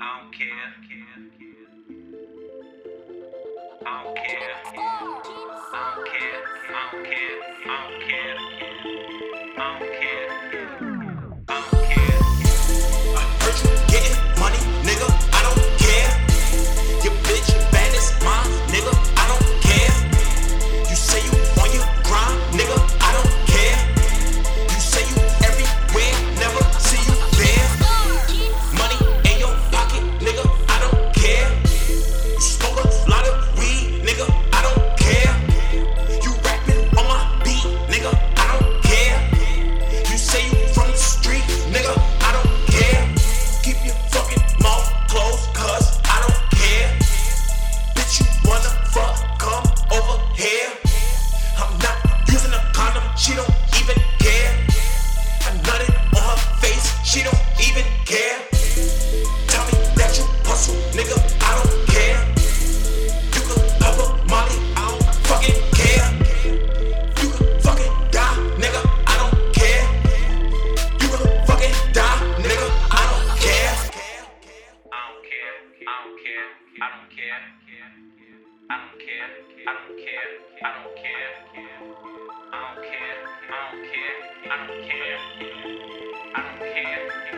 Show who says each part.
Speaker 1: I don't care. I don't care. I don't care. I don't care. I don't care. I don't care. I don't care.
Speaker 2: I
Speaker 1: don't care. I don't care. I don't care. I don't care. I don't care. I don't care. I don't care. I don't care.